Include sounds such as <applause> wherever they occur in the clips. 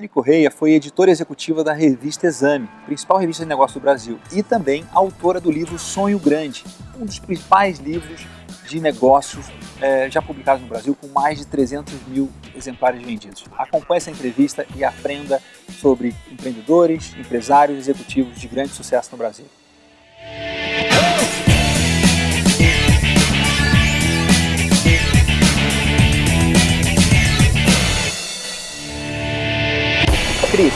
Anne Correia foi editora executiva da revista Exame, principal revista de negócio do Brasil, e também autora do livro Sonho Grande, um dos principais livros de negócios é, já publicados no Brasil, com mais de 300 mil exemplares vendidos. Acompanhe essa entrevista e aprenda sobre empreendedores, empresários e executivos de grande sucesso no Brasil. Cris,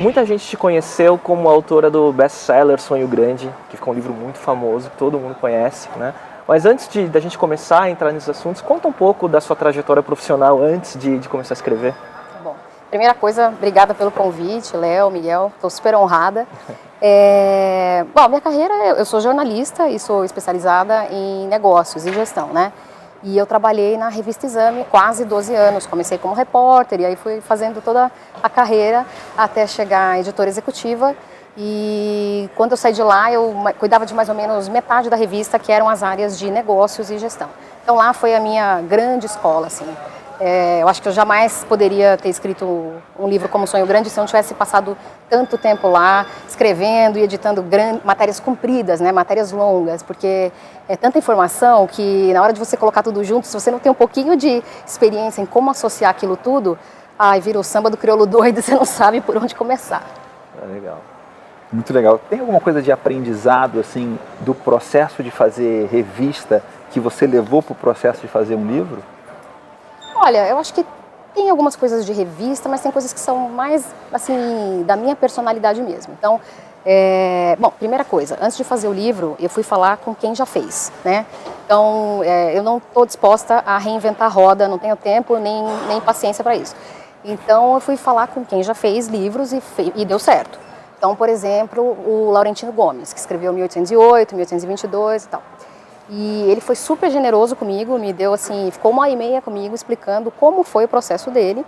muita gente te conheceu como autora do best-seller Sonho Grande, que ficou um livro muito famoso, que todo mundo conhece, né? Mas antes de da gente começar a entrar nesses assuntos, conta um pouco da sua trajetória profissional antes de, de começar a escrever. Tá bom, primeira coisa, obrigada pelo convite, Léo, Miguel, estou super honrada. <laughs> É... Bom, minha carreira, eu sou jornalista e sou especializada em negócios e gestão, né? E eu trabalhei na revista Exame quase 12 anos. Comecei como repórter e aí fui fazendo toda a carreira até chegar à editora executiva. E quando eu saí de lá, eu cuidava de mais ou menos metade da revista, que eram as áreas de negócios e gestão. Então lá foi a minha grande escola, assim. É, eu acho que eu jamais poderia ter escrito um livro como Sonho Grande se eu não tivesse passado tanto tempo lá escrevendo e editando matérias compridas, né, matérias longas, porque é tanta informação que na hora de você colocar tudo junto, se você não tem um pouquinho de experiência em como associar aquilo tudo, ai, vira o samba do crioulo doido, <laughs> você não sabe por onde começar. É legal. Muito legal. Tem alguma coisa de aprendizado assim do processo de fazer revista que você levou para o processo de fazer um livro? Olha, eu acho que tem algumas coisas de revista, mas tem coisas que são mais, assim, da minha personalidade mesmo. Então, é, bom, primeira coisa, antes de fazer o livro, eu fui falar com quem já fez, né? Então, é, eu não estou disposta a reinventar a roda, não tenho tempo nem, nem paciência para isso. Então, eu fui falar com quem já fez livros e, e deu certo. Então, por exemplo, o Laurentino Gomes, que escreveu 1808, 1822 e tal. E ele foi super generoso comigo, me deu assim, ficou uma hora e meia comigo explicando como foi o processo dele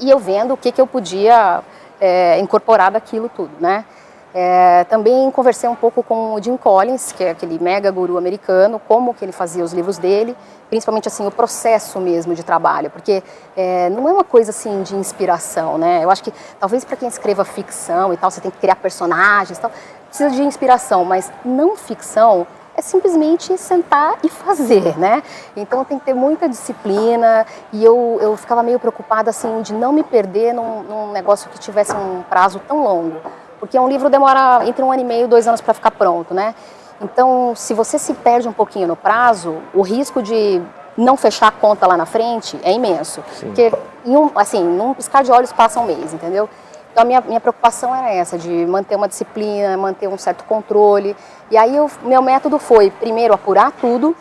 e eu vendo o que, que eu podia é, incorporar daquilo tudo, né? É, também conversei um pouco com o Jim Collins, que é aquele mega guru americano, como que ele fazia os livros dele, principalmente assim o processo mesmo de trabalho, porque é, não é uma coisa assim de inspiração, né? Eu acho que talvez para quem escreva ficção e tal, você tem que criar personagens, e tal, precisa de inspiração, mas não ficção é simplesmente sentar e fazer, né? Então tem que ter muita disciplina e eu, eu ficava meio preocupada assim de não me perder num, num negócio que tivesse um prazo tão longo, porque um livro demora entre um ano e meio, dois anos para ficar pronto, né? Então, se você se perde um pouquinho no prazo, o risco de não fechar a conta lá na frente é imenso. Sim. Porque, em um, assim, num piscar de olhos passa um mês, entendeu? Então, a minha, minha preocupação era essa, de manter uma disciplina, manter um certo controle. E aí, o meu método foi, primeiro, apurar tudo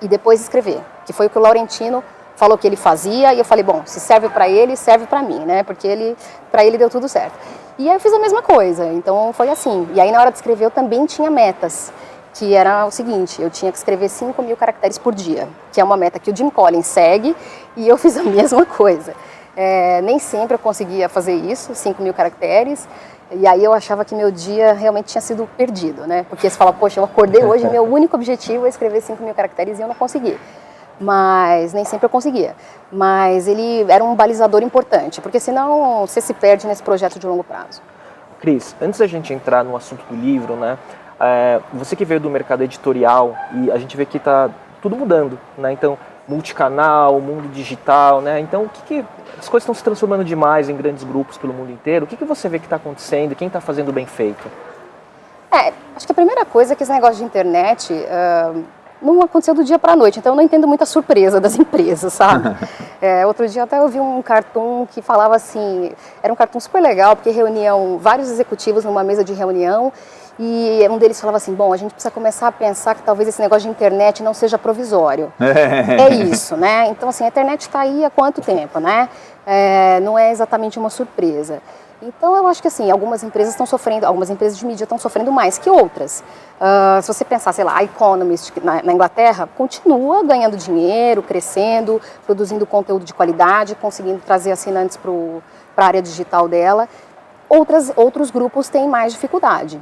e depois escrever, que foi o que o Laurentino falou que ele fazia, e eu falei, bom, se serve para ele, serve para mim, né? Porque ele, para ele deu tudo certo. E aí eu fiz a mesma coisa, então foi assim. E aí, na hora de escrever, eu também tinha metas que era o seguinte, eu tinha que escrever 5 mil caracteres por dia, que é uma meta que o Jim Collins segue, e eu fiz a <laughs> mesma coisa. É, nem sempre eu conseguia fazer isso, 5 mil caracteres. E aí eu achava que meu dia realmente tinha sido perdido, né? Porque você fala, poxa, eu acordei hoje, <laughs> meu único objetivo é escrever 5 mil caracteres e eu não consegui. Mas nem sempre eu conseguia. Mas ele era um balizador importante, porque senão você se perde nesse projeto de longo prazo. Cris, antes da gente entrar no assunto do livro, né? É, você que veio do mercado editorial e a gente vê que está tudo mudando, né? Então, multicanal, mundo digital, né? Então, o que, que as coisas estão se transformando demais em grandes grupos pelo mundo inteiro. O que, que você vê que está acontecendo? Quem está fazendo bem feito? É, acho que a primeira coisa é que esse negócio de internet uh, não aconteceu do dia para a noite, então eu não entendo muita surpresa das <laughs> empresas, sabe? <laughs> é, outro dia até eu vi um cartoon que falava assim, era um cartoon super legal, porque reuniam vários executivos numa mesa de reunião e um deles falava assim: bom, a gente precisa começar a pensar que talvez esse negócio de internet não seja provisório. é isso, né? Então, assim, a internet está aí há quanto tempo, né? É, não é exatamente uma surpresa. Então, eu acho que, assim, algumas empresas estão sofrendo, algumas empresas de mídia estão sofrendo mais que outras. Uh, se você pensar, sei lá, a Economist na, na Inglaterra continua ganhando dinheiro, crescendo, produzindo conteúdo de qualidade, conseguindo trazer assinantes para a área digital dela. Outras, outros grupos têm mais dificuldade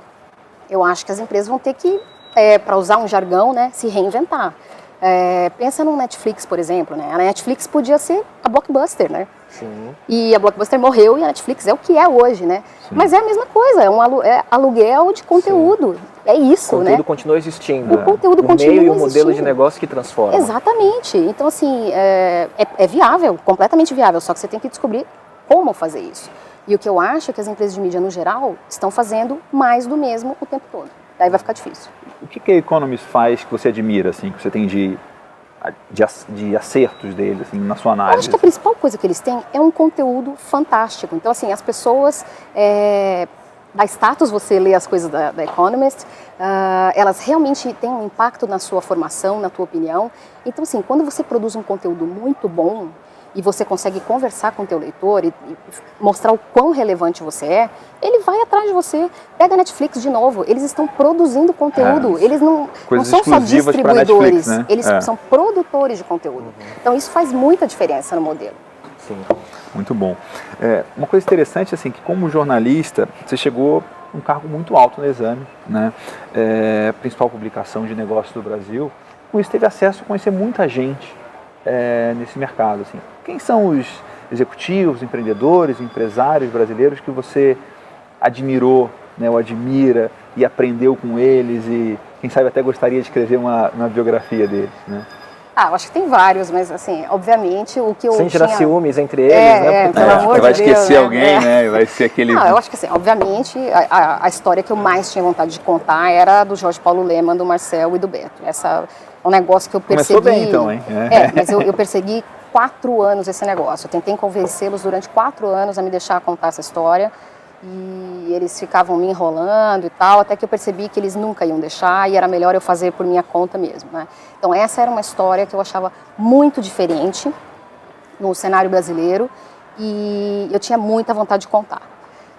eu acho que as empresas vão ter que, é, para usar um jargão, né, se reinventar. É, pensa no Netflix, por exemplo, né? A Netflix podia ser a Blockbuster, né? Sim. E a Blockbuster morreu e a Netflix é o que é hoje, né? Sim. Mas é a mesma coisa, é um alu é aluguel de conteúdo. É isso, O conteúdo né? continua existindo. O conteúdo o continua meio e o modelo de existindo. negócio que transforma. Exatamente. Então, assim, é, é- é viável, completamente viável, só que você tem que descobrir como fazer isso. E o que eu acho é que as empresas de mídia, no geral, estão fazendo mais do mesmo o tempo todo. Daí vai ficar difícil. O que, que a Economist faz que você admira, assim, que você tem de, de, de acertos dele, assim, na sua Eu análise? acho que a principal coisa que eles têm é um conteúdo fantástico. Então, assim, as pessoas. É, dá status você ler as coisas da, da Economist, ah, elas realmente têm um impacto na sua formação, na tua opinião. Então, assim, quando você produz um conteúdo muito bom e você consegue conversar com o teu leitor e, e mostrar o quão relevante você é, ele vai atrás de você. Pega a Netflix de novo, eles estão produzindo conteúdo, É, eles não, não são só distribuidores, Netflix, né? eles É. são produtores de conteúdo. Então, isso faz muita diferença no modelo. Sim. Muito bom. É, uma coisa interessante, assim, que como jornalista, você chegou a um cargo muito alto no exame, né? É, principal publicação de negócios do Brasil. Com isso, teve acesso a conhecer muita gente é, nesse mercado, assim. Quem são os executivos, empreendedores, empresários brasileiros que você admirou, né, ou admira e aprendeu com eles e quem sabe até gostaria de escrever uma, uma biografia deles, né? Ah, eu acho que tem vários, mas assim, obviamente o que eu Sem tinha... gerar ciúmes entre eles, É, né? é, Porque pelo amor vai de Deus, esquecer né? alguém, É. né? Vai ser aquele. Não, eu acho que assim, obviamente, a, a- a história que eu mais tinha vontade de contar era do Jorge Paulo Leman, do Marcel e do Beto. Essa é um negócio que eu persegui... Começou bem, então, hein? É, mas eu, eu persegui quatro anos esse negócio. Eu tentei convencê-los durante quatro anos a me deixar contar essa história. E eles ficavam me enrolando e tal, até que eu percebi que eles nunca iam deixar e era melhor eu fazer por minha conta mesmo. Né? Então, essa era uma história que eu achava muito diferente no cenário brasileiro e eu tinha muita vontade de contar.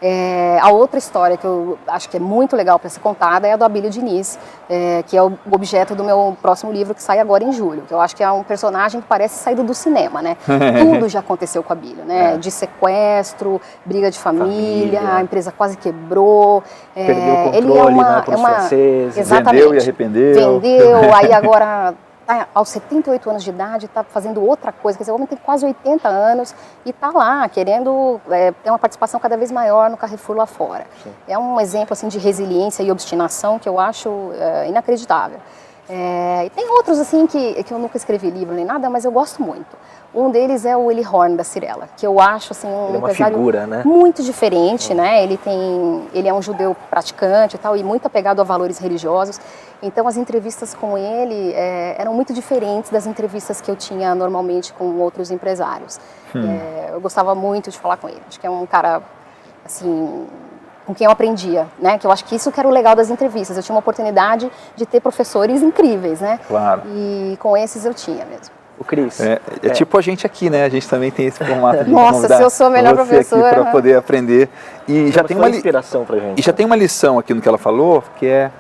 É, a outra história que eu acho que é muito legal para ser contada é a do Abílio Diniz, é, que é o objeto do meu próximo livro que sai agora em julho. Que eu acho que é um personagem que parece saído do cinema, né? <laughs> Tudo já aconteceu com o Abílio, né? É. De sequestro, briga de família, Família. a empresa quase quebrou. é, Perdeu o ele controle, é uma, né, é uma franceses. Exatamente. Vendeu e arrependeu. Vendeu, aí <laughs> agora tá aos 78 anos de idade, está fazendo outra coisa. Quer dizer, o homem tem quase 80 anos e está lá, querendo é, ter uma participação cada vez maior no Carrefour lá fora. É um exemplo assim de resiliência e obstinação que eu acho é, inacreditável. É, e tem outros assim que, que eu nunca escrevi livro nem nada, mas eu gosto muito. Um deles é o Willy Horn da Cirela, que eu acho assim um Ele é uma empresário figura, né? muito diferente, né? Ele tem, ele é um judeu praticante e tal, e muito apegado a valores religiosos. Então as entrevistas com ele é, eram muito diferentes das entrevistas que eu tinha normalmente com outros empresários. É, eu gostava muito de falar com ele. Acho que é um cara assim com quem eu aprendia, né? Que eu acho que isso que era o legal das entrevistas. Eu tinha uma oportunidade de ter professores incríveis, né? Claro. E com esses eu tinha mesmo. O Cris. É, é tipo a gente aqui, né? A gente também tem esse formato de Nossa, se eu sou a melhor você professora, aqui para né? poder aprender. E já tem uma li- inspiração pra gente. e já tem uma lição aqui no que ela falou, que é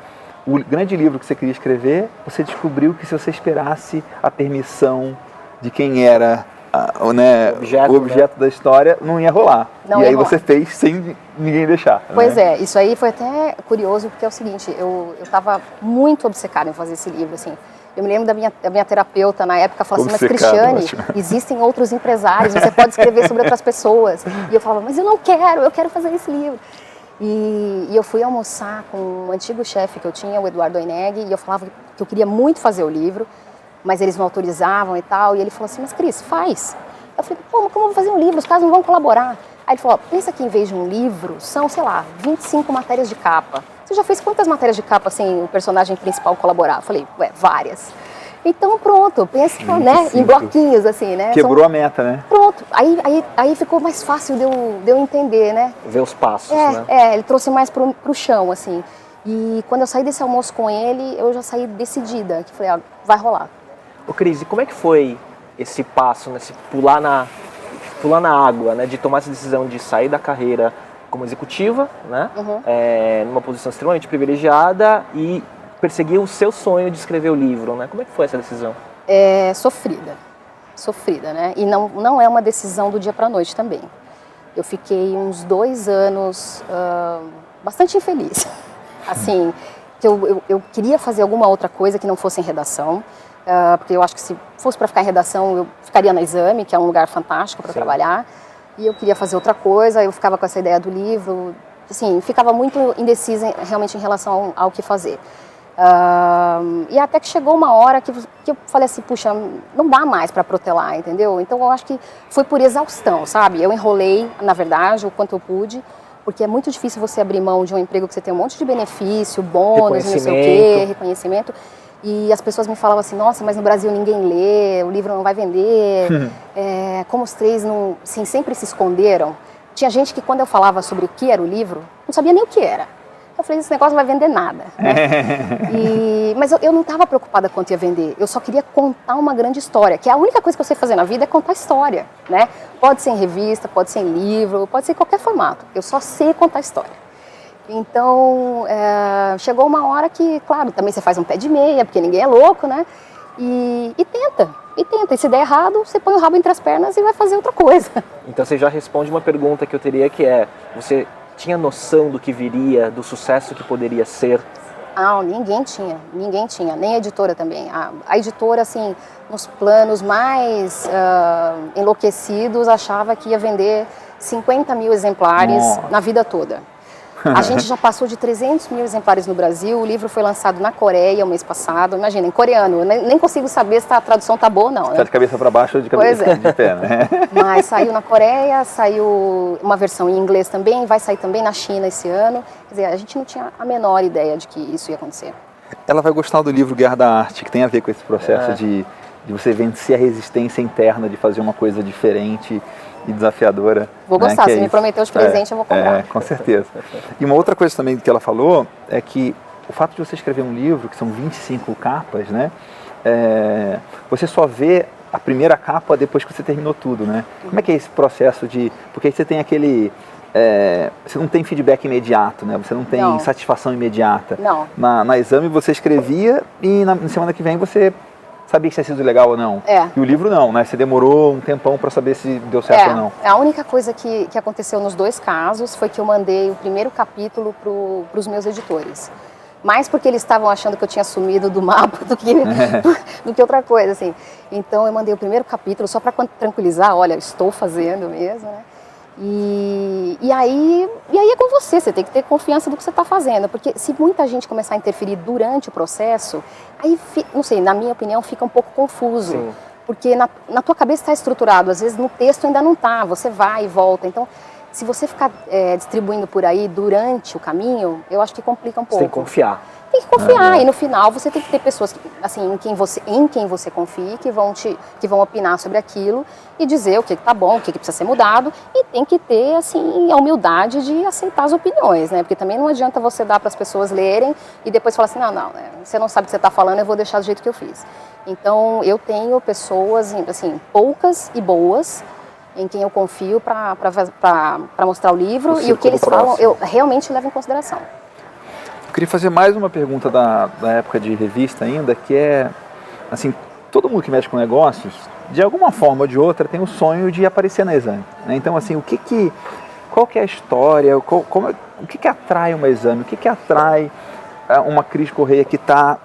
o grande livro que você queria escrever, você descobriu que se você esperasse a permissão de quem era a- o, né, O objeto, o objeto da história, não ia rolar. Não e ia aí rolar. você fez sem ninguém deixar. Pois né? é, isso aí foi até curioso, porque é o seguinte, eu estava muito obcecada em fazer esse livro, assim. Eu me lembro da minha, da minha terapeuta na época, falando assim, mas Cristiane, ótimo. <laughs> existem outros empresários, você pode escrever sobre outras pessoas. E eu falava, mas eu não quero, eu quero fazer esse livro. E, e eu fui almoçar com um antigo chefe que eu tinha, o Eduardo Oineg, e eu falava que eu queria muito fazer o livro, mas eles não autorizavam e tal. E ele falou assim, mas Cris, faz. Eu falei, pô, mas como eu vou fazer um livro? Os caras não vão colaborar. Aí ele falou, ó, pensa que em vez de um livro, são, sei lá, 25 matérias de capa. Você já fez quantas matérias de capa sem o personagem principal colaborar? Eu falei, ué, várias. Então pronto, pensa né, em 25. bloquinhos, assim, né? São- Quebrou a meta, né? Pronto, aí, aí, aí ficou mais fácil de eu, de eu entender, né? Ver os passos, É, né? é, ele trouxe mais pro, pro chão, assim. E quando eu saí desse almoço com ele, eu já saí decidida, que falei, ah, vai rolar. Ô Cris, e como é que foi esse passo, né? Esse pular na, pular na água, né? De tomar essa decisão de sair da carreira como executiva, né? Uhum. É, numa posição extremamente privilegiada e perseguir o seu sonho de escrever o livro, né? Como é que foi essa decisão? É sofrida, sofrida, né? E não, não é uma decisão do dia para noite também. Eu fiquei uns dois anos ah, bastante infeliz. <laughs> Assim, que eu, eu, eu queria fazer alguma outra coisa que não fosse em redação. Uh, porque eu acho que se fosse para ficar em redação, eu ficaria na Exame, que é um lugar fantástico para trabalhar, e eu queria fazer outra coisa, eu ficava com essa ideia do livro, assim, ficava muito indecisa realmente em relação ao, ao que fazer. Uh, e até que chegou uma hora que, que eu falei assim, puxa, não dá mais para protelar, entendeu? Então eu acho que foi por exaustão, sabe? Eu enrolei, na verdade, o quanto eu pude, porque é muito difícil você abrir mão de um emprego que você tem um monte de benefício, bônus, não sei o quê, reconhecimento. E as pessoas me falavam assim, nossa, mas no Brasil ninguém lê, o livro não vai vender. <laughs> é, como os três não, assim, sempre se esconderam. Tinha gente que quando eu falava sobre o que era o livro, não sabia nem o que era. Eu falei, esse negócio não vai vender nada. Né? <laughs> e, mas eu, eu não estava preocupada quanto ia vender. Eu só queria contar uma grande história, que é a única coisa que eu sei fazer na vida é contar história. Né? Pode ser em revista, pode ser em livro, pode ser em qualquer formato. Eu só sei contar história. Então, é, chegou uma hora que, claro, também você faz um pé de meia, porque ninguém é louco, né? E, e, tenta, e tenta. E se der errado, você põe o rabo entre as pernas e vai fazer outra coisa. <laughs> Então você já responde uma pergunta que eu teria que é, você tinha noção do que viria, do sucesso que poderia ser? Não, ninguém tinha, ninguém tinha, nem a editora também. A, a editora, assim, nos planos mais uh, enlouquecidos, achava que ia vender 50 mil exemplares Nossa. na vida toda. A gente já passou de 300 mil exemplares no Brasil. O livro foi lançado na Coreia o mês passado. Imagina, em coreano. Eu nem consigo saber se a tradução tá boa ou não. Né? Tá de cabeça para baixo ou de cabeça é. de pé, né? <laughs> Mas saiu na Coreia, saiu uma versão em inglês também, vai sair também na China esse ano. Quer dizer, a gente não tinha a menor ideia de que isso ia acontecer. Ela vai gostar do livro Guerra da Arte, que tem a ver com esse processo é. de, de você vencer a resistência interna, de fazer uma coisa diferente e desafiadora. Vou né, gostar, se é me prometeu de presente, é, eu vou comprar. É, com certeza. E uma outra coisa também que ela falou é que o fato de você escrever um livro, que são 25 capas, né? É, você só vê a primeira capa depois que você terminou tudo, né? Como é que é esse processo de... Porque aí você tem aquele... É, você não tem feedback imediato, né? Você não tem não. satisfação imediata. Não. Na, na exame você escrevia e na, na semana que vem você sabia que tinha sido legal ou não. É. E o livro não, né? Você demorou um tempão para saber se deu certo é. ou não. A única coisa que, que aconteceu nos dois casos foi que eu mandei o primeiro pro, para os meus editores. Mais porque eles estavam achando que eu tinha sumido do mapa do que, <laughs> do que outra coisa, assim. Então eu mandei o primeiro capítulo só para tranquilizar, olha, estou fazendo mesmo, né? E, e, aí, e aí é com você, você tem que ter confiança do que você está fazendo, porque se muita gente começar a interferir durante o processo, aí, não sei, na minha opinião, fica um pouco confuso. Sim. Porque na, na tua cabeça está estruturado, às vezes no texto ainda não está, você vai e volta. Então, se você ficar é, distribuindo por aí durante o caminho, eu acho que complica um pouco. Você tem que confiar tem que confiar. E no final você tem que ter pessoas que, assim, em quem você, em quem você confie, que vão te, que vão opinar sobre aquilo e dizer o que está bom, o que, que, precisa ser mudado. E tem que ter assim a humildade de aceitar as opiniões, né? Porque também não adianta você dar para as pessoas lerem e depois falar assim, não, não, né? você não sabe o que você está falando, eu vou deixar do jeito que eu fiz. Então eu tenho pessoas, assim, poucas e boas em quem eu confio para mostrar o livro o e o que eles próximo. falam eu realmente levo em consideração queria fazer mais uma pergunta da, da época de revista ainda, que é, assim, todo mundo que mexe com negócios, de alguma forma ou de outra, tem o sonho de aparecer na exame. Né? Então, assim, o que que, qual que é a história, qual, como, o que que atrai uma exame, o que que atrai é, uma Cris Correia que está,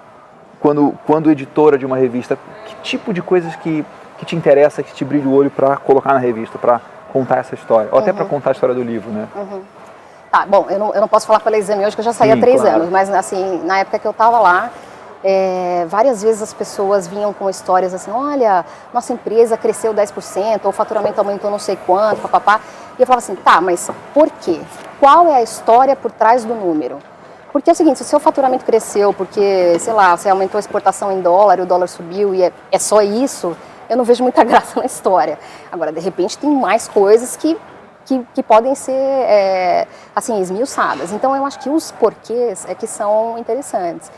quando, quando editora de uma revista, que tipo de coisas que, que te interessa, que te brilha o olho para colocar na revista, para contar essa história, ou uhum. até para contar a história do livro, né? Uhum. Tá, bom, eu não, eu não posso falar pela exame hoje, que eu já saí há três claro. anos, mas assim, na época que eu estava lá, é, várias vezes as pessoas vinham com histórias assim, olha, nossa empresa cresceu 10%, ou o faturamento aumentou não sei quanto, papapá. E eu falava assim, tá, mas por quê? Qual é a história por trás do número? Porque é o seguinte, se o seu faturamento cresceu porque, sei lá, você aumentou a exportação em dólar o dólar subiu e é, é só isso, eu não vejo muita <laughs> graça na história. Agora, de repente, tem mais coisas que que, que podem ser é, assim esmiuçadas. Então eu acho que os porquês é que são interessantes.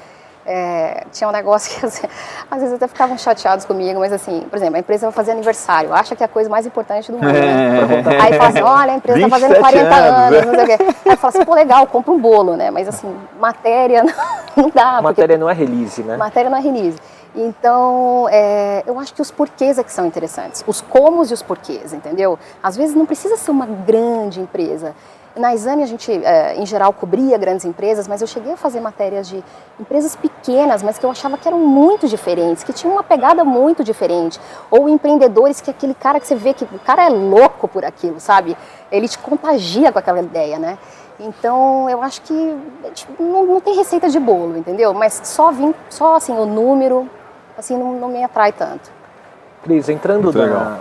É, tinha um negócio que <laughs> assim, às vezes até ficavam chateados comigo, mas assim, por exemplo, a empresa vai fazer aniversário, acha que é a coisa mais importante do mundo, né? <laughs> Aí fala assim, olha, a empresa está fazendo 40 anos, anos, não sei o quê. Aí fala assim, pô, legal, compra um bolo, né? Mas assim, matéria <laughs> não, dá. Matéria não é release, né? Matéria não é release. Então, é, eu acho que os porquês é que são interessantes, os comos e os porquês, entendeu? Às vezes não precisa ser uma grande empresa. Na Exame a gente, é, em geral, cobria grandes empresas, mas eu cheguei a fazer matérias de empresas pequenas, mas que eu achava que eram muito diferentes, que tinham uma pegada muito diferente. Ou empreendedores que aquele cara que você vê que o cara é louco por aquilo, sabe? Ele te contagia com aquela ideia, né? Então, eu acho que tipo, não, não, tem receita de bolo, entendeu? Mas só vim, só assim, o número, assim, não, não me atrai tanto. Cris, entrando na,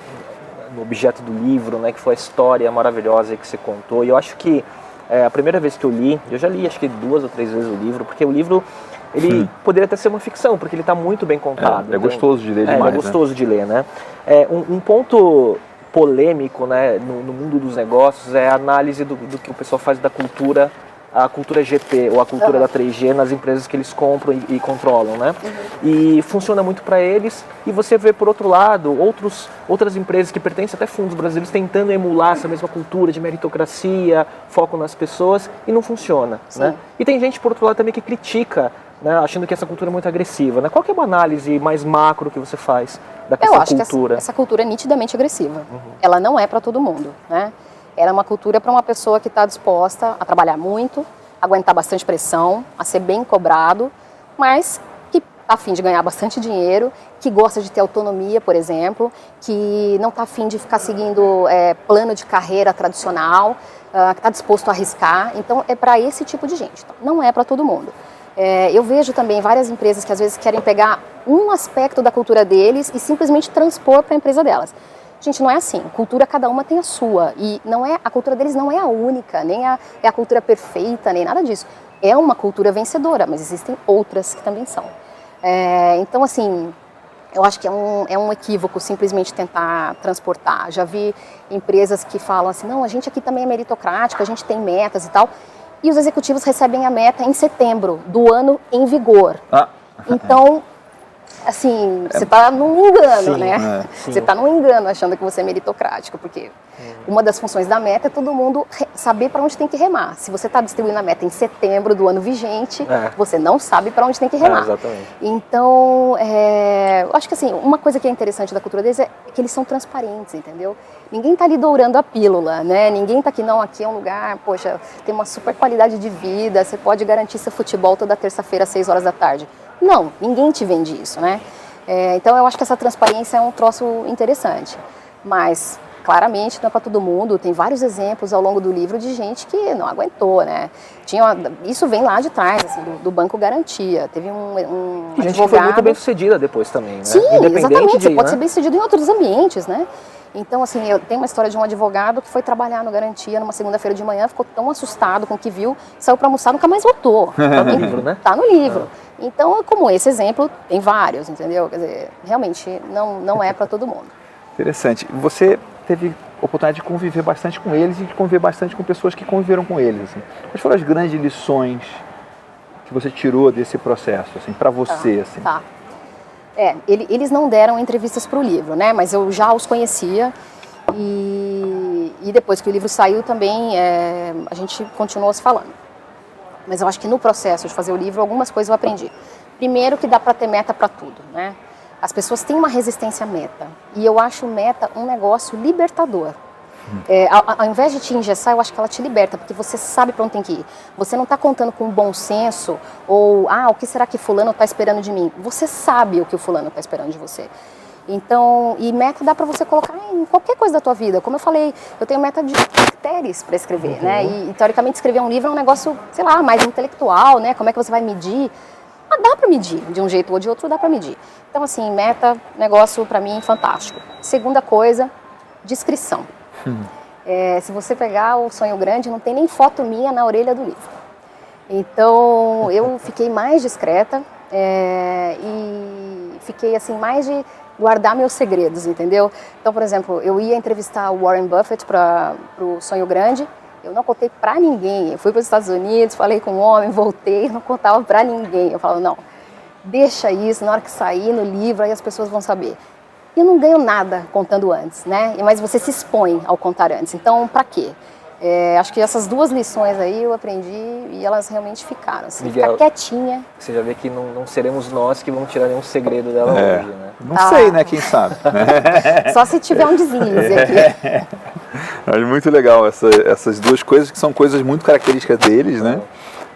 no objeto do livro, né, que foi a história maravilhosa que você contou, e eu acho que é, a primeira vez que eu li, eu já li acho que duas ou três vezes o livro, porque o livro ele Sim. poderia até ser uma ficção, porque ele está muito bem contado. É, é gostoso de ler demais. É, é gostoso né? de ler, né? É, um, um ponto polêmico né, no, no, mundo dos negócios é a análise do, do, que o pessoal faz da cultura, a cultura GP ou a cultura uhum. da 3G nas empresas que eles compram e, e controlam, né? Uhum. E funciona muito para eles. E você vê por outro lado outros, outras empresas que pertencem até fundos brasileiros tentando emular essa mesma cultura de meritocracia, foco nas pessoas e não funciona, né? E tem gente por outro lado também que critica né, achando que essa cultura é muito agressiva. Né? Qual é uma análise mais macro que você faz da Eu acho cultura? Que essa, essa, cultura é nitidamente agressiva. Uhum. Ela não é para todo mundo. Né? Ela é uma cultura para uma pessoa que está disposta a trabalhar muito, aguentar bastante pressão, a ser bem cobrado, mas que está afim de ganhar bastante dinheiro, que gosta de ter autonomia, por exemplo, que não está afim de ficar seguindo é, plano de carreira tradicional, uh, que está disposto a arriscar. Então, é para esse tipo de gente. Então, não é para todo mundo. É, eu vejo também várias empresas que às vezes querem pegar um aspecto da cultura deles e simplesmente transpor para a empresa delas. Gente, não é assim. Cultura cada uma tem a sua e não é a cultura deles não é a única, nem a, é a cultura perfeita, nem nada disso. É uma cultura vencedora, mas existem outras que também são. É, então, assim, eu acho que é um, é um equívoco simplesmente tentar transportar. Já vi empresas que falam assim, não, a gente aqui também é meritocrático, a gente tem metas e tal e os executivos recebem a meta em setembro do ano em vigor. Ah. Então, assim, é. você está num engano, sim, né? É, <laughs> você está num engano achando que você é meritocrático, porque hum. uma das funções da meta é todo mundo saber para onde tem que remar. Se você está distribuindo a meta em setembro do ano vigente, é. você não sabe para onde tem que remar. É, exatamente. Então, é, eu acho que assim, uma coisa que é interessante da cultura deles é que eles são transparentes, entendeu? Ninguém está ali dourando a pílula, né? Ninguém está aqui, não, aqui é um lugar, poxa, tem uma super qualidade de vida, você pode garantir seu futebol toda terça-feira às 6 horas da tarde. Não, ninguém te vende isso, né? É, então eu acho que essa transparência é um troço interessante. Mas claramente não é para todo mundo. Tem vários exemplos ao longo do livro de gente que não aguentou, né? Tinha uma, isso vem lá de trás, assim, do, do, Banco Garantia. Teve um, um gente advogado... foi muito bem sucedida depois também, né? Sim, exatamente. De, você pode né? ser bem sucedido em outros ambientes, né? Então, assim, eu tenho uma história de um advogado que foi trabalhar no Garantia numa segunda-feira de manhã, ficou tão assustado com o que viu, saiu para almoçar, nunca mais voltou. <laughs> Tá no livro, né? Tá no livro. É. Então, como esse exemplo, tem vários, entendeu? Quer dizer, realmente não, não é para todo mundo. Interessante. Você teve oportunidade de conviver bastante com eles e de conviver bastante com pessoas que conviveram com eles. Assim. Quais foram as grandes lições que você tirou desse processo, assim, para você? Tá, assim? tá. É, ele, eles não deram entrevistas para o livro, né? Mas eu já os conhecia e, e depois que o livro saiu também é, a gente continuou se falando. Mas eu acho que no processo de fazer o livro algumas coisas eu aprendi. Primeiro que dá para ter meta para tudo, né? As pessoas têm uma resistência à meta e eu acho meta um negócio libertador. É, ao, ao, invés de te engessar, eu acho que ela te liberta, porque você sabe para onde tem que ir. Você não está contando com bom senso ou, ah, o que será que fulano está esperando de mim? Você sabe o que o fulano está esperando de você. Então, e meta dá para você colocar em qualquer coisa da tua vida. Como eu falei, eu tenho meta de caracteres para escrever, né? uhum. né? E, e, teoricamente escrever um livro é um negócio, sei lá, mais intelectual, né? Como é que você vai medir? Ah, dá para medir, de um jeito ou de outro dá para medir. Então, assim, meta, negócio para mim fantástico. Segunda coisa, descrição. É, se você pegar o Sonho Grande, não tem nem foto minha na orelha do livro. Então, eu <laughs> fiquei mais discreta é, e fiquei assim mais de guardar meus segredos, entendeu? Então, por exemplo, eu ia entrevistar o Warren Buffett para o Sonho Grande, eu não contei para ninguém. Eu fui para os Estados Unidos, falei com um homem, voltei, não contava para ninguém. Eu falava, não, deixa isso, na hora que sair no livro, aí as pessoas vão saber. E eu não ganho nada contando antes, né? Mas você se expõe ao contar antes. Então, para quê? É, acho que essas duas lições aí eu aprendi e elas realmente ficaram. Assim, Miguel, ficar quietinha. Você já vê que não, não seremos nós que vamos tirar nenhum segredo dela É. hoje, né? Não Ah. sei, né? Quem sabe. né? <laughs> Só se tiver um deslize aqui. <laughs> Mas muito legal essa- essas duas coisas que são coisas muito características deles, né?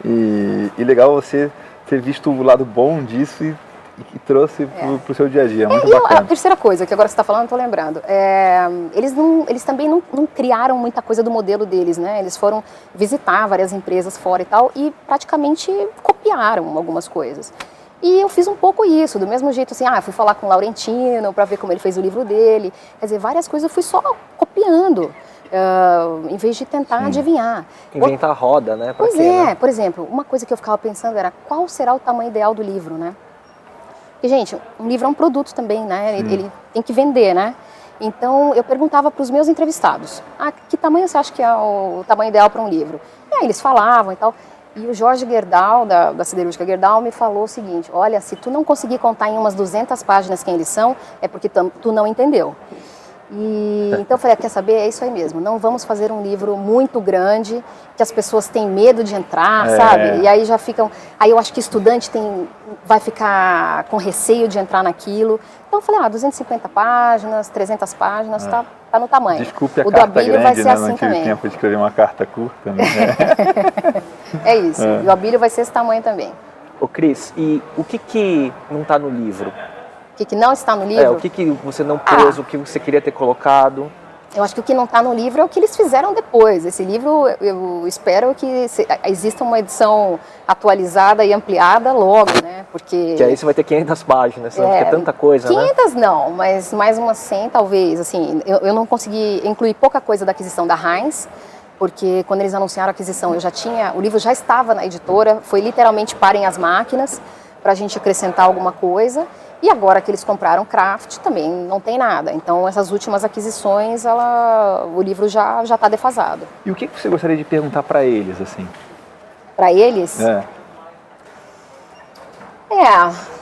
E, e legal você ter visto o lado bom disso e, e que trouxe pro, pro seu dia a dia. Muito E eu- a bacana. terceira coisa, que agora você está falando, eu estou lembrando. é, eles, não, eles também não, não criaram muita coisa do modelo deles, né? Eles foram visitar várias empresas fora e tal e praticamente copiaram algumas coisas. E eu fiz um pouco isso, do mesmo jeito assim, ah, fui falar com o Laurentino para ver como ele fez o livro dele. Quer dizer, várias coisas eu fui só copiando, ah, em vez de tentar adivinhar. Inventar a roda, né? Pra Pois quê, é, né? por exemplo, uma coisa que eu ficava pensando era qual será o tamanho ideal do livro, né? Porque, gente, um livro é um produto também, né? Ele, ele tem que vender, né? Então, eu perguntava para os meus entrevistados, ah, que tamanho você acha que é o tamanho ideal para um livro? E aí eles falavam e tal. E o Jorge Gerdau, da, da Siderúrgica Gerdau, me falou o seguinte, olha, se tu não conseguir contar em umas 200 páginas quem eles são, é porque tu, tu não entendeu. E então eu falei, ah, quer saber? É isso aí mesmo. Não vamos fazer um livro muito grande que as pessoas têm medo de entrar, É. sabe? E aí já ficam. Aí eu acho que estudante tem, vai ficar com receio de entrar naquilo. Então eu falei, ah, 250 páginas, 300 páginas, tá, tá no tamanho. Desculpe a o do carta Abílio grande, vai ser né? assim não tive também. tempo de escrever uma carta curta. Né? <laughs> É isso. E o Abílio vai ser esse tamanho também. Ô Cris, e o que que não tá no livro? O que, que não está no É, livro? o que que você não pôs, Ah. o que você queria ter colocado? Eu acho que o que não está no livro é o que eles fizeram depois. Esse livro, eu espero que se- exista uma edição atualizada e ampliada logo, né? Porque Que aí você vai ter 500 páginas, senão É, fica tanta coisa, né? 500 não, mas mais umas 100 talvez. Assim, eu, eu não consegui incluir pouca coisa da aquisição da Heinz, porque quando eles anunciaram a aquisição, eu já tinha, o livro já estava na editora, foi literalmente parem as máquinas para a gente acrescentar alguma coisa. E agora que eles compraram Kraft, também não tem nada. Então essas últimas aquisições, ela, o livro já está defasado. E o que que você gostaria de perguntar para eles, assim? Para eles, É. É.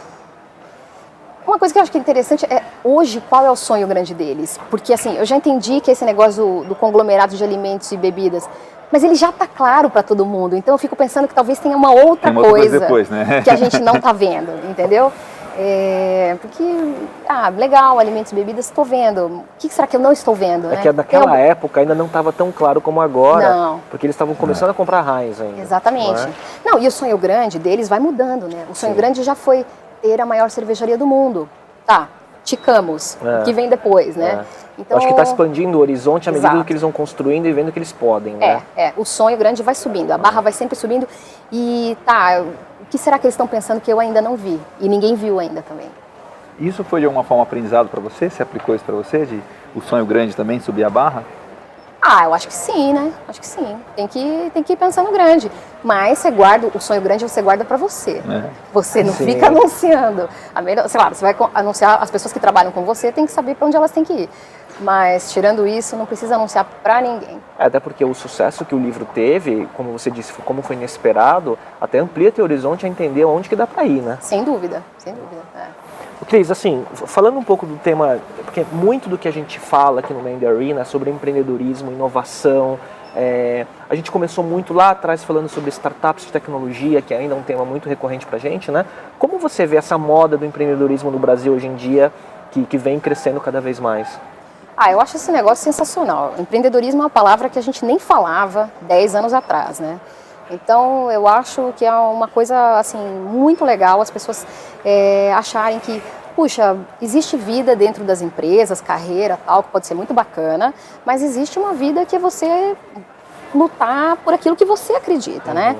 Uma coisa que eu acho que é interessante é hoje qual é o sonho grande deles. Porque assim, eu já entendi que esse negócio do, do conglomerado de alimentos e bebidas, mas ele já está claro para todo mundo. Então eu fico pensando que talvez tenha uma outra Tem uma outra coisa coisa depois, né? que a gente não está <laughs> vendo, entendeu? É, porque, ah, legal, alimentos e bebidas, estou vendo. O que será que eu não estou vendo? É né? que naquela algum- época ainda não estava tão claro como agora, Não. porque eles estavam começando a comprar Heinz ainda. Exatamente. não é? Não, e o sonho grande deles vai mudando, né? O sonho Sim. grande já foi ter a maior cervejaria do mundo. Tá, ticamos, É. o que vem depois, né? É. Eu acho que está expandindo o horizonte à medida Exato. que eles vão construindo e vendo que eles podem, né? É, é, o sonho grande vai subindo, a barra vai sempre subindo. E tá, o que será que eles estão pensando que eu ainda não vi? E ninguém viu ainda também. Isso foi de alguma forma aprendizado para você? Você aplicou isso para você? De o sonho grande também, subir a barra? Ah, eu acho que sim, né? Acho que sim. Tem que, tem que ir pensando grande. Mas você guarda, o sonho grande você guarda para você. Né? Você não Sim. fica <laughs> anunciando. A melhor, sei lá, você vai anunciar, as pessoas que trabalham com você têm que saber para onde elas têm que ir. Mas tirando isso, não precisa anunciar para ninguém. É, Até porque o sucesso que o livro teve, como você disse, como foi inesperado, até amplia teu horizonte a entender onde que dá para ir, né? Sem dúvida, sem dúvida. é. Cris, assim, falando um pouco do tema, porque muito do que a gente fala aqui no Mind Arena é sobre empreendedorismo, inovação. é, a gente começou muito lá atrás falando sobre startups de tecnologia, que ainda é um tema muito recorrente para a gente, né? Como você vê essa moda do empreendedorismo no Brasil hoje em dia, que, que vem crescendo cada vez mais? Ah, eu acho esse negócio sensacional. Empreendedorismo é uma palavra que a gente nem falava 10 anos atrás, né? Então, eu acho que é uma coisa, assim, muito legal as pessoas é, acharem que, puxa, existe vida dentro das empresas, carreira, tal, que pode ser muito bacana, mas existe uma vida que é você lutar por aquilo que você acredita, né?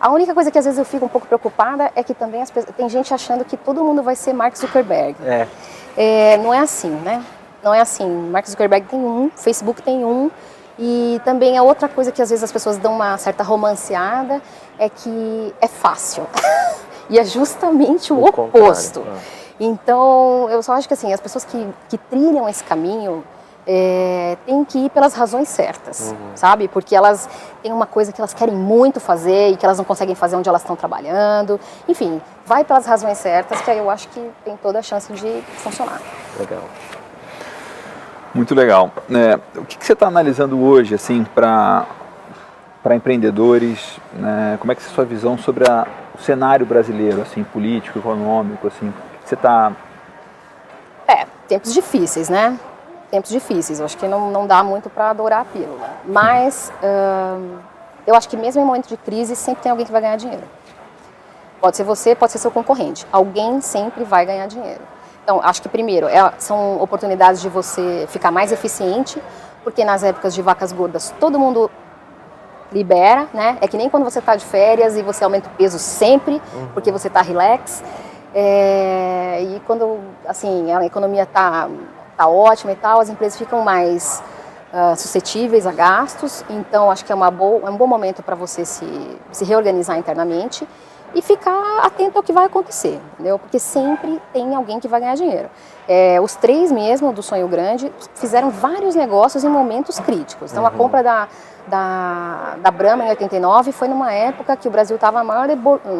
A única coisa que às vezes eu fico um pouco preocupada é que também as pessoas, tem gente achando que todo mundo vai ser Mark Zuckerberg. É, É, não é assim, né? Não é assim. Mark Zuckerberg tem um, Facebook tem um. E também a outra coisa que às vezes as pessoas dão uma certa romanceada é que é fácil. <laughs> e é justamente o, O oposto. é. Então, eu só acho que assim, as pessoas que, que trilham esse caminho é, têm que ir pelas razões certas, sabe? Porque elas têm uma coisa que elas querem muito fazer e que elas não conseguem fazer onde elas estão trabalhando. Enfim, vai pelas razões certas, que aí eu acho que tem toda a chance de funcionar. legal. Muito legal. É, o que, que você está analisando hoje, assim, para para empreendedores? Né? Como é que é a sua visão sobre a, o cenário brasileiro, assim, político, econômico, assim? Você está... É, tempos difíceis, né? Tempos difíceis. Eu acho que não, não dá muito para adorar a pílula. Mas hum, eu acho que mesmo em momento de crise, sempre tem alguém que vai ganhar dinheiro. Pode ser você, pode ser seu concorrente. Alguém sempre vai ganhar dinheiro. Então, acho que primeiro, é, são oportunidades de você ficar mais eficiente, porque nas épocas de vacas gordas todo mundo libera, né? É que nem quando você está de férias e você aumenta o peso sempre, uhum. porque você está relax. É, e quando assim a economia está tá ótima e tal, as empresas ficam mais uh, suscetíveis a gastos. Então acho que é, uma boa, é um bom momento para você se, se reorganizar internamente e ficar atento ao que vai acontecer, entendeu? Porque sempre tem alguém que vai ganhar dinheiro. É, os três mesmo do Sonho Grande fizeram vários negócios em momentos críticos. Então uhum. a compra da, da, da Brahma em 89 foi numa época que o Brasil estava maior,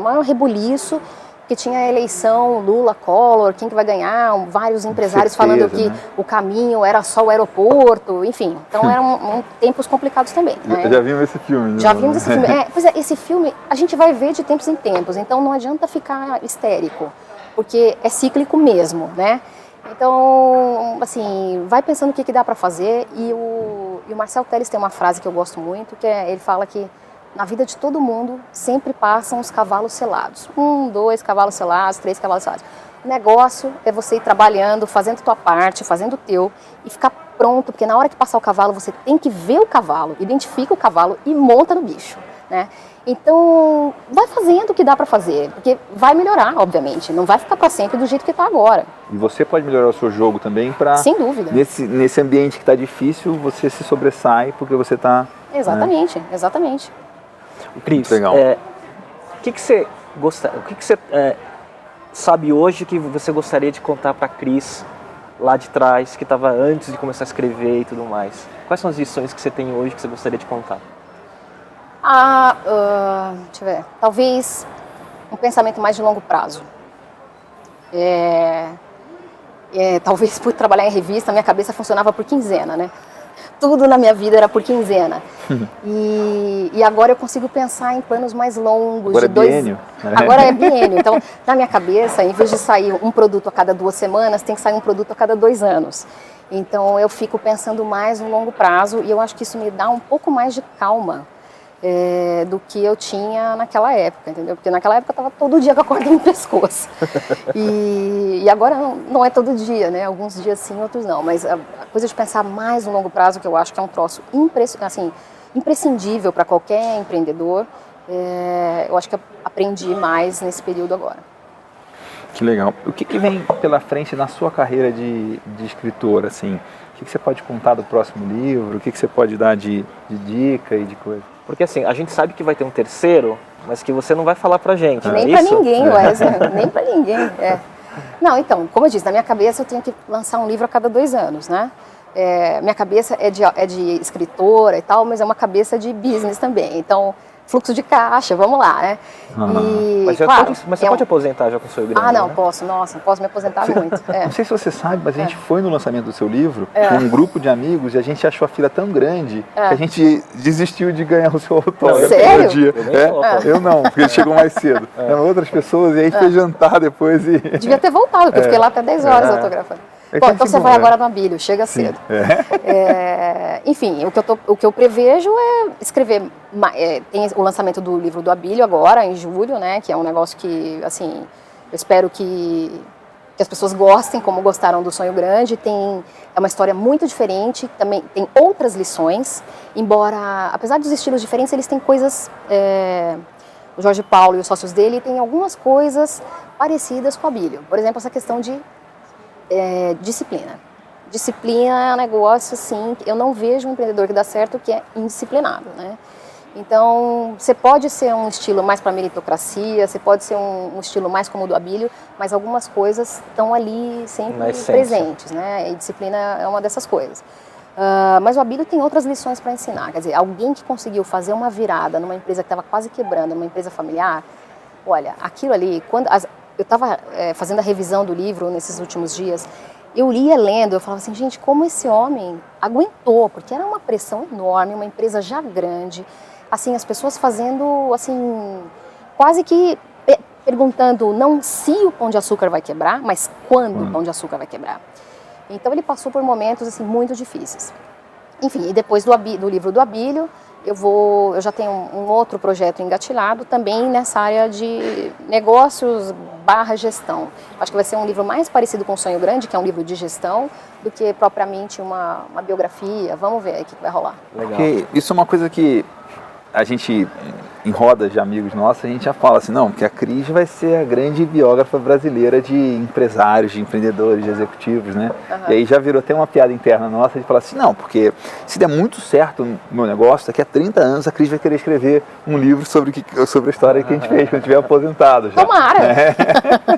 maior rebuliço, que tinha a eleição Lula, Collor, quem que vai ganhar, vários empresários certeza, falando que né? o caminho era só o aeroporto, enfim. Então <laughs> eram um, tempos complicados também. Né? Já vimos esse filme. Né? Já vimos esse filme. <laughs> É, pois é, esse filme a gente vai ver de tempos em tempos, então não adianta ficar histérico, porque é cíclico mesmo, né? Então, assim, vai pensando o que, que dá para fazer e o, e o Marcel Teles tem uma frase que eu gosto muito, que é, ele fala que na vida de todo mundo sempre passam os cavalos selados. Um, dois cavalos selados, três cavalos selados. O negócio é você ir trabalhando, fazendo tua parte, fazendo o teu e ficar pronto, porque na hora que passar o cavalo você tem que ver o cavalo, identifica o cavalo e monta no bicho, né? Então, vai fazendo o que dá para fazer, porque vai melhorar, obviamente, não vai ficar para sempre do jeito que está agora. E você pode melhorar o seu jogo também para Sem dúvida. Nesse nesse ambiente que está difícil, você se sobressai porque você está Exatamente, né? exatamente. Cris, legal. É, o que, que você gosta, o que, que você é, sabe hoje que você gostaria de contar para Cris lá de trás, que estava antes de começar a escrever e tudo mais? Quais são as lições que você tem hoje que você gostaria de contar? Ah, uh, deixa eu ver. Talvez um pensamento mais de longo prazo. É, é, talvez por trabalhar em revista, minha cabeça funcionava por quinzena, né? Tudo na minha vida era por quinzena. e, e, agora eu consigo pensar em planos mais longos. Agora de é dois... biênio. Agora é <laughs> biênio. Então, na minha cabeça, em vez de sair um produto a cada duas semanas, tem que sair um produto a cada dois anos. Então, eu fico pensando mais no longo prazo e eu acho que isso me dá um pouco mais de calma é, do que eu tinha naquela época, entendeu? Porque naquela época eu estava todo dia com a corda <laughs> no pescoço. E, e agora não, não, é todo dia, né? Alguns dias sim, outros não. Mas a, a, coisa de pensar mais no longo prazo, que eu acho que é um troço assim, imprescindível para qualquer empreendedor, é, eu acho que eu aprendi mais nesse período agora. Que legal. O que, que vem pela frente na sua carreira de, de escritor, assim? O que, que você pode contar do próximo livro? O que, que você pode dar de, de dica e de coisa? Porque assim, a gente sabe que vai ter um terceiro, mas que você não vai falar pra gente. Nem é pra ninguém, <laughs> Wesley. nem pra ninguém. É. Não, então, como eu disse, na minha cabeça eu tenho que lançar um livro a cada dois anos, né? É, minha cabeça é de, é de escritora e tal, mas é uma cabeça de business também. Então, fluxo de caixa, vamos lá, né? E, mas, claro, pode, mas você é pode um... aposentar já com o seu grande, Ah, não, né? posso, nossa, posso me aposentar você, muito. É. Não sei se você sabe, mas a gente é. foi no lançamento do seu livro é. com um grupo de amigos e a gente achou a fila tão grande é. que a gente desistiu de ganhar o seu autógrafo Sério? dia. Eu, é? eu não, porque ele chegou mais cedo. <laughs> Eram outras pessoas e aí fez jantar depois e... Devia ter voltado, porque eu fiquei lá até 10 horas autografando. É Bom, então você vai agora no Abílio, chega Sim. cedo. É. É, enfim, o que, eu tô, o que eu prevejo é escrever. É, tem o lançamento do livro do Abílio agora, em julho, né? Que é um negócio que, assim, eu espero que, que as pessoas gostem, como gostaram do Sonho Grande. Tem, é uma história muito diferente, também tem outras lições, embora, apesar dos estilos diferentes, eles têm coisas. É, o Jorge Paulo e os sócios dele têm algumas coisas parecidas com o Abílio. Por exemplo, essa questão de é, disciplina. Disciplina é um negócio assim, eu não vejo um empreendedor que dá certo que é indisciplinado, né? Então, você pode ser um estilo mais para meritocracia, você pode ser um, um, estilo mais como o do Abílio, mas algumas coisas estão ali sempre presentes, né? E disciplina é uma dessas coisas. Uh, mas o Abílio tem outras lições para ensinar. Quer dizer, alguém que conseguiu fazer uma virada numa empresa que estava quase quebrando, numa empresa familiar, olha, aquilo ali, quando as, eu estava é, fazendo a revisão do livro nesses últimos dias eu lia lendo, eu falava assim, gente, como esse homem aguentou, porque era uma pressão enorme, uma empresa já grande, assim, as pessoas fazendo, assim, quase que perguntando não se o pão de açúcar vai quebrar, mas quando o pão de açúcar vai quebrar. Então ele passou por momentos assim muito difíceis. Enfim, e depois do, do livro do Abílio, eu vou, eu já tenho um, outro projeto engatilhado também nessa área de negócios barra gestão. Acho que vai ser um livro mais parecido com o Sonho Grande, que é um livro de gestão, do que propriamente uma, uma biografia. Vamos ver aí o que vai rolar. Legal. Isso é uma coisa que a gente, em rodas de amigos nossos, a gente já fala assim, não, porque a Cris vai ser a grande biógrafa brasileira de empresários, de empreendedores, de executivos, né? Uhum. E aí já virou até uma piada interna nossa de falar assim, não, porque se der muito certo no meu negócio, daqui a 30 anos a Cris vai querer escrever um livro sobre, que, sobre a história que a gente fez quando estiver aposentado. Já. Tomara! É.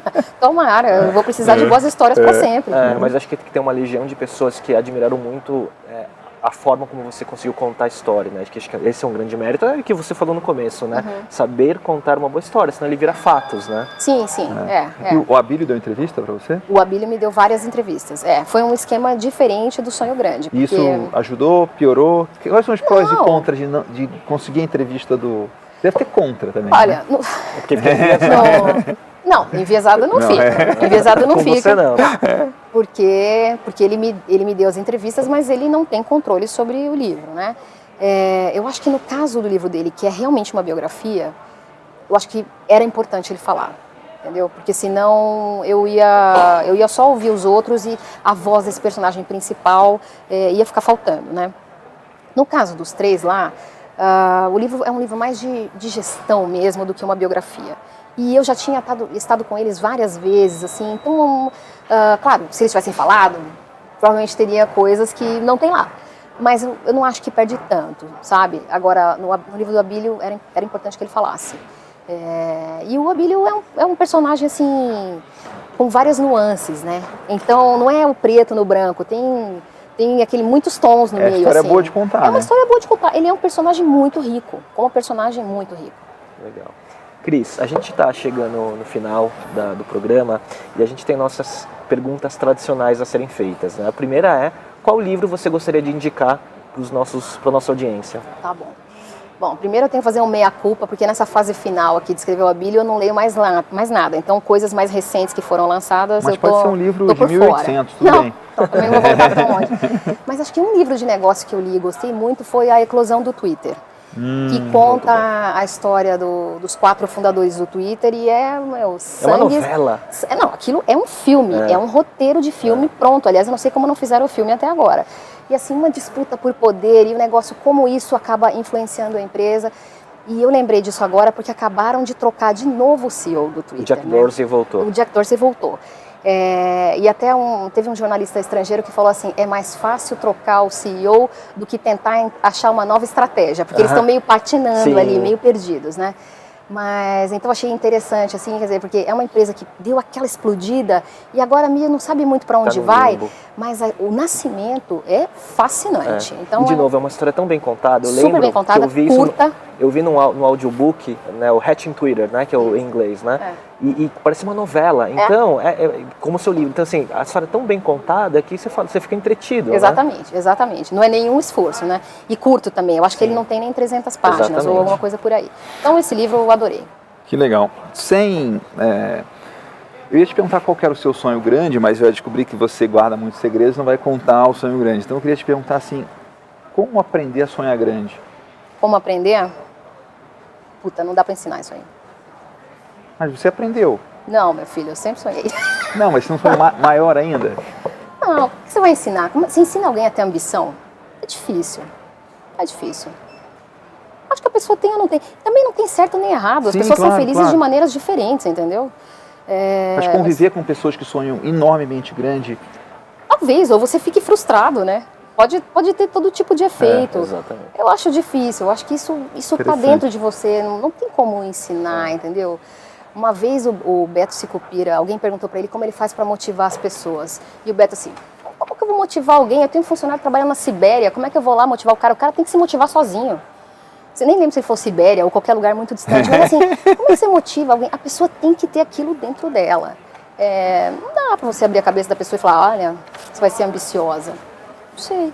<laughs> Tomara, eu vou precisar de boas histórias é. para sempre. É, mas acho que tem uma legião de pessoas que admiraram muito é, a forma como você conseguiu contar a história, né? Acho que esse é um grande mérito, é o que você falou no começo, né? Uhum. Saber contar uma boa história, senão ele vira fatos, né? Sim, sim, é. é, é. o Abílio deu entrevista para você? O Abílio me deu várias entrevistas, é. Foi um esquema diferente do Sonho Grande. Porque... Isso ajudou, piorou? Quais são os prós e contras de, não, de conseguir a entrevista do... Deve ter contra também, Olha... Né? No... É porque fica <laughs> Não, enviesado não, não fica. É. Enviesado não Com fica. Você não. Porque, porque ele, me, ele me deu as entrevistas, mas ele não tem controle sobre o livro, né? É, eu acho que no caso do livro dele, que é realmente uma biografia, eu acho que era importante ele falar, entendeu? Porque senão eu ia, eu ia só ouvir os outros e a voz desse personagem principal é, ia ficar faltando, né? No caso dos três lá, uh, o livro é um livro mais de, de gestão mesmo do que uma biografia. E eu já tinha tado, estado com eles várias vezes, assim, então, uh, claro, se eles tivessem falado, provavelmente teria coisas que não tem lá. Mas eu, eu não acho que perde tanto, sabe? Agora, no, no livro do Abílio, era, era importante que ele falasse. É, e o Abílio é um, é um personagem, assim, com várias nuances, né? Então, não é o preto no branco, tem tem aquele muitos tons no é meio. É uma história assim. boa de contar. É uma né? história boa de contar. Ele é um personagem muito rico, como um personagem muito rico. Legal. Cris, a gente está chegando no final da, do programa e a gente tem nossas perguntas tradicionais a serem feitas. Né? A primeira é: qual livro você gostaria de indicar para a nossa audiência? Tá bom. Bom, primeiro eu tenho que fazer um meia-culpa, porque nessa fase final aqui de escrever o Abílio eu não leio mais, lá, mais nada. Então, coisas mais recentes que foram lançadas, Mas eu pode tô, ser um livro de 1800, tudo não, bem. <laughs> Não, também não vou voltar tão longe. Mas acho que um livro de negócio que eu li e gostei muito foi A Eclosão do Twitter. Hum, que conta a história do, dos quatro fundadores do Twitter e é meu, sangue. É uma novela. É, não, aquilo é um filme, é, é um roteiro de filme é. pronto. Aliás, eu não sei como não fizeram o filme até agora. E assim, uma disputa por poder e o um negócio, como isso acaba influenciando a empresa. E eu lembrei disso agora porque acabaram de trocar de novo o CEO do Twitter. O Jack né? Dorsey voltou. O Jack Dorsey voltou. É, e até um, teve um jornalista estrangeiro que falou assim: é mais fácil trocar o CEO do que tentar achar uma nova estratégia, porque eles estão meio patinando Sim. ali, meio perdidos, né? Mas então achei interessante, assim, quer dizer, porque é uma empresa que deu aquela explodida e agora a Mia não sabe muito para onde tá vai, limbo. mas a, o nascimento é fascinante. É. Então, e de é, novo, é uma história tão bem contada. Eu super lembro bem contada, eu vi curta. Isso no, eu vi no, no audiobook, né, o Hatching Twitter, né, que é o em inglês, né? É. E, e, parece uma novela. É. Então, é. é, como seu livro. Então, assim, a história é tão bem contada que você, fala, você fica entretido. Né? Exatamente, né? exatamente. Não é nenhum esforço, né? E curto também. Eu acho Sim. que ele não tem nem 300 páginas exatamente. ou alguma coisa por aí. Então, esse livro eu adorei. Que legal. Sem. É... Eu ia te perguntar qual era o seu sonho grande, mas eu ia descobrir que você guarda muitos segredos, não vai contar o sonho grande. Então eu queria te perguntar assim, como aprender a sonhar grande? Como aprender? Puta, não dá para ensinar isso aí. Mas você aprendeu. Não, meu filho, eu sempre sonhei. <laughs> Não, mas você não foi ma maior ainda? Não, o que você vai ensinar? Você ensina alguém a ter ambição? É difícil. É difícil. Acho que a pessoa tem ou não tem. Também não tem certo nem errado. As Sim, pessoas claro, são felizes claro. de maneiras diferentes, entendeu? É... Mas conviver com pessoas que sonham enormemente grande. Talvez, ou você fique frustrado, né? Pode, pode ter todo tipo de efeito. É, exatamente. Eu acho difícil, eu acho que isso está dentro de você, não, não tem como ensinar, é. entendeu? Uma vez o, o Beto Sicupira, alguém perguntou para ele como ele faz para motivar as pessoas. E o Beto assim, como que eu vou motivar alguém? Eu tenho um funcionário trabalhando na Sibéria, como é que eu vou lá motivar o cara? O cara tem que se motivar sozinho. Você nem lembra se ele for Sibéria ou qualquer lugar muito distante, mas assim, <laughs> como é que você motiva alguém? A pessoa tem que ter aquilo dentro dela. É, não dá para você abrir a cabeça da pessoa e falar, olha, você vai ser ambiciosa. Não sei.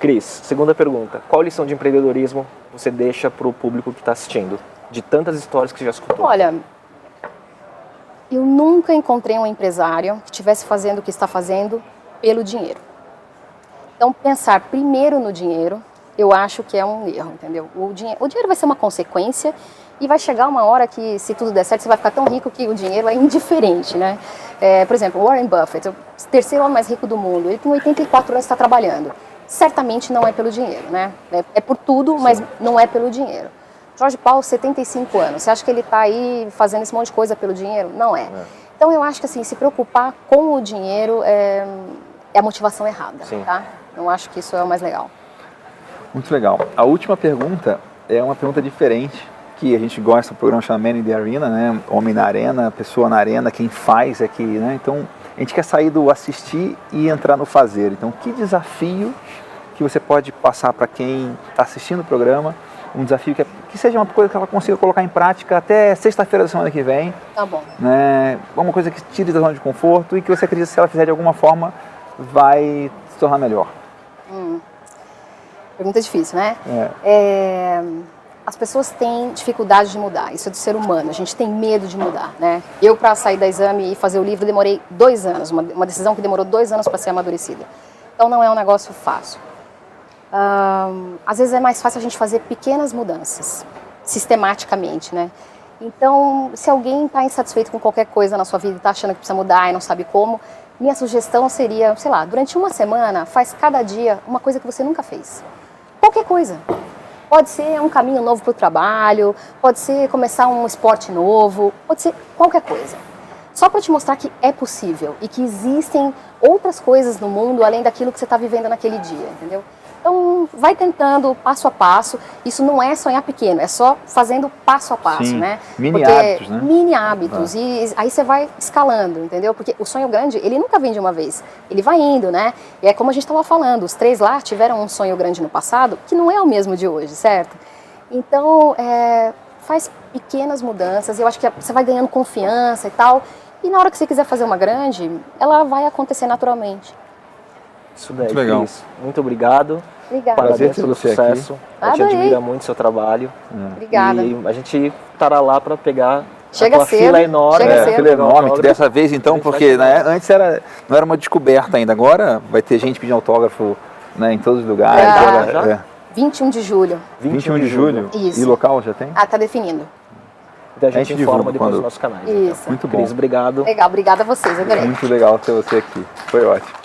Cris, segunda pergunta. Qual lição de empreendedorismo você deixa para o público que está assistindo? De tantas histórias que você já escutou. Olha, eu nunca encontrei um empresário que estivesse fazendo o que está fazendo pelo dinheiro. Então, pensar primeiro no dinheiro, eu acho que é um erro, entendeu? O dinheiro, o dinheiro vai ser uma consequência e vai chegar uma hora que, se tudo der certo, você vai ficar tão rico que o dinheiro é indiferente, né? É, por exemplo, Warren Buffett, o terceiro homem mais rico do mundo, ele tem 84 anos e está trabalhando. Certamente não é pelo dinheiro, né? É, é por tudo, mas não é pelo dinheiro. Jorge Paulo, 75 anos. Você acha que ele está aí fazendo esse monte de coisa pelo dinheiro? Não é. é. Então eu acho que assim, se preocupar com o dinheiro é, é a motivação errada, Sim. tá? Eu acho que isso é o mais legal. Muito legal. A última pergunta é uma pergunta diferente, que a gente gosta do programa chamado Man in the Arena, né? Homem na arena, pessoa na arena, quem faz aqui, né? Então, a gente quer sair do assistir e entrar no fazer. Então, que desafio que você pode passar para quem está assistindo o programa um desafio que, é, que seja uma coisa que ela consiga colocar em prática até sexta-feira da semana que vem. Tá bom. Né? Uma coisa que tire da zona de conforto e que você acredita que se ela fizer de alguma forma vai se tornar melhor. Hum. Pergunta difícil, né? É. É, as pessoas têm dificuldade de mudar, isso é do ser humano, a gente tem medo de mudar, né? Eu, para sair da exame e fazer o livro, demorei dois anos, uma, uma decisão que demorou dois anos para ser amadurecida. Então não é um negócio fácil às vezes é mais fácil a gente fazer pequenas mudanças, sistematicamente, né? Então, se alguém está insatisfeito com qualquer coisa na sua vida e está achando que precisa mudar e não sabe como, minha sugestão seria, sei lá, durante uma semana, faz cada dia uma coisa que você nunca fez. Qualquer coisa. Pode ser um caminho novo para o trabalho, pode ser começar um esporte novo, pode ser qualquer coisa. Só para te mostrar que é possível e que existem outras coisas no mundo além daquilo que você está vivendo naquele dia, entendeu? Então, vai tentando passo a passo. Isso não é sonhar pequeno, é só fazendo passo a passo, Sim. né? Mini Porque hábitos, né? Mini hábitos. Ah. E aí você vai escalando, entendeu? Porque o sonho grande, ele nunca vem de uma vez. Ele vai indo, né? E é como a gente estava falando, os três lá tiveram um sonho grande no passado, que não é o mesmo de hoje, certo? Então, é, faz pequenas mudanças. Eu acho que você vai ganhando confiança e tal. E na hora que você quiser fazer uma grande, ela vai acontecer naturalmente. Isso daí, muito legal. Cris. Muito obrigado. Obrigada. Prazer pelo sucesso. Aqui. A gente admira muito o seu trabalho. É. Obrigada. E a gente estará lá para pegar Chega a fila enorme. Chega é, fila enorme, que dessa vez então, porque né, antes era, não era uma descoberta ainda, agora vai ter gente pedindo autógrafo né, em todos os lugares. É. Agora, já? É. 21 de julho. 21 de julho? Isso. E local já tem? Ah, tá definindo. Então a gente, a gente informa depois quando... nos nossos canais. Isso. Muito bom. Cris, obrigado. Legal, obrigada a vocês, adorei. Muito legal ter você aqui. Foi ótimo.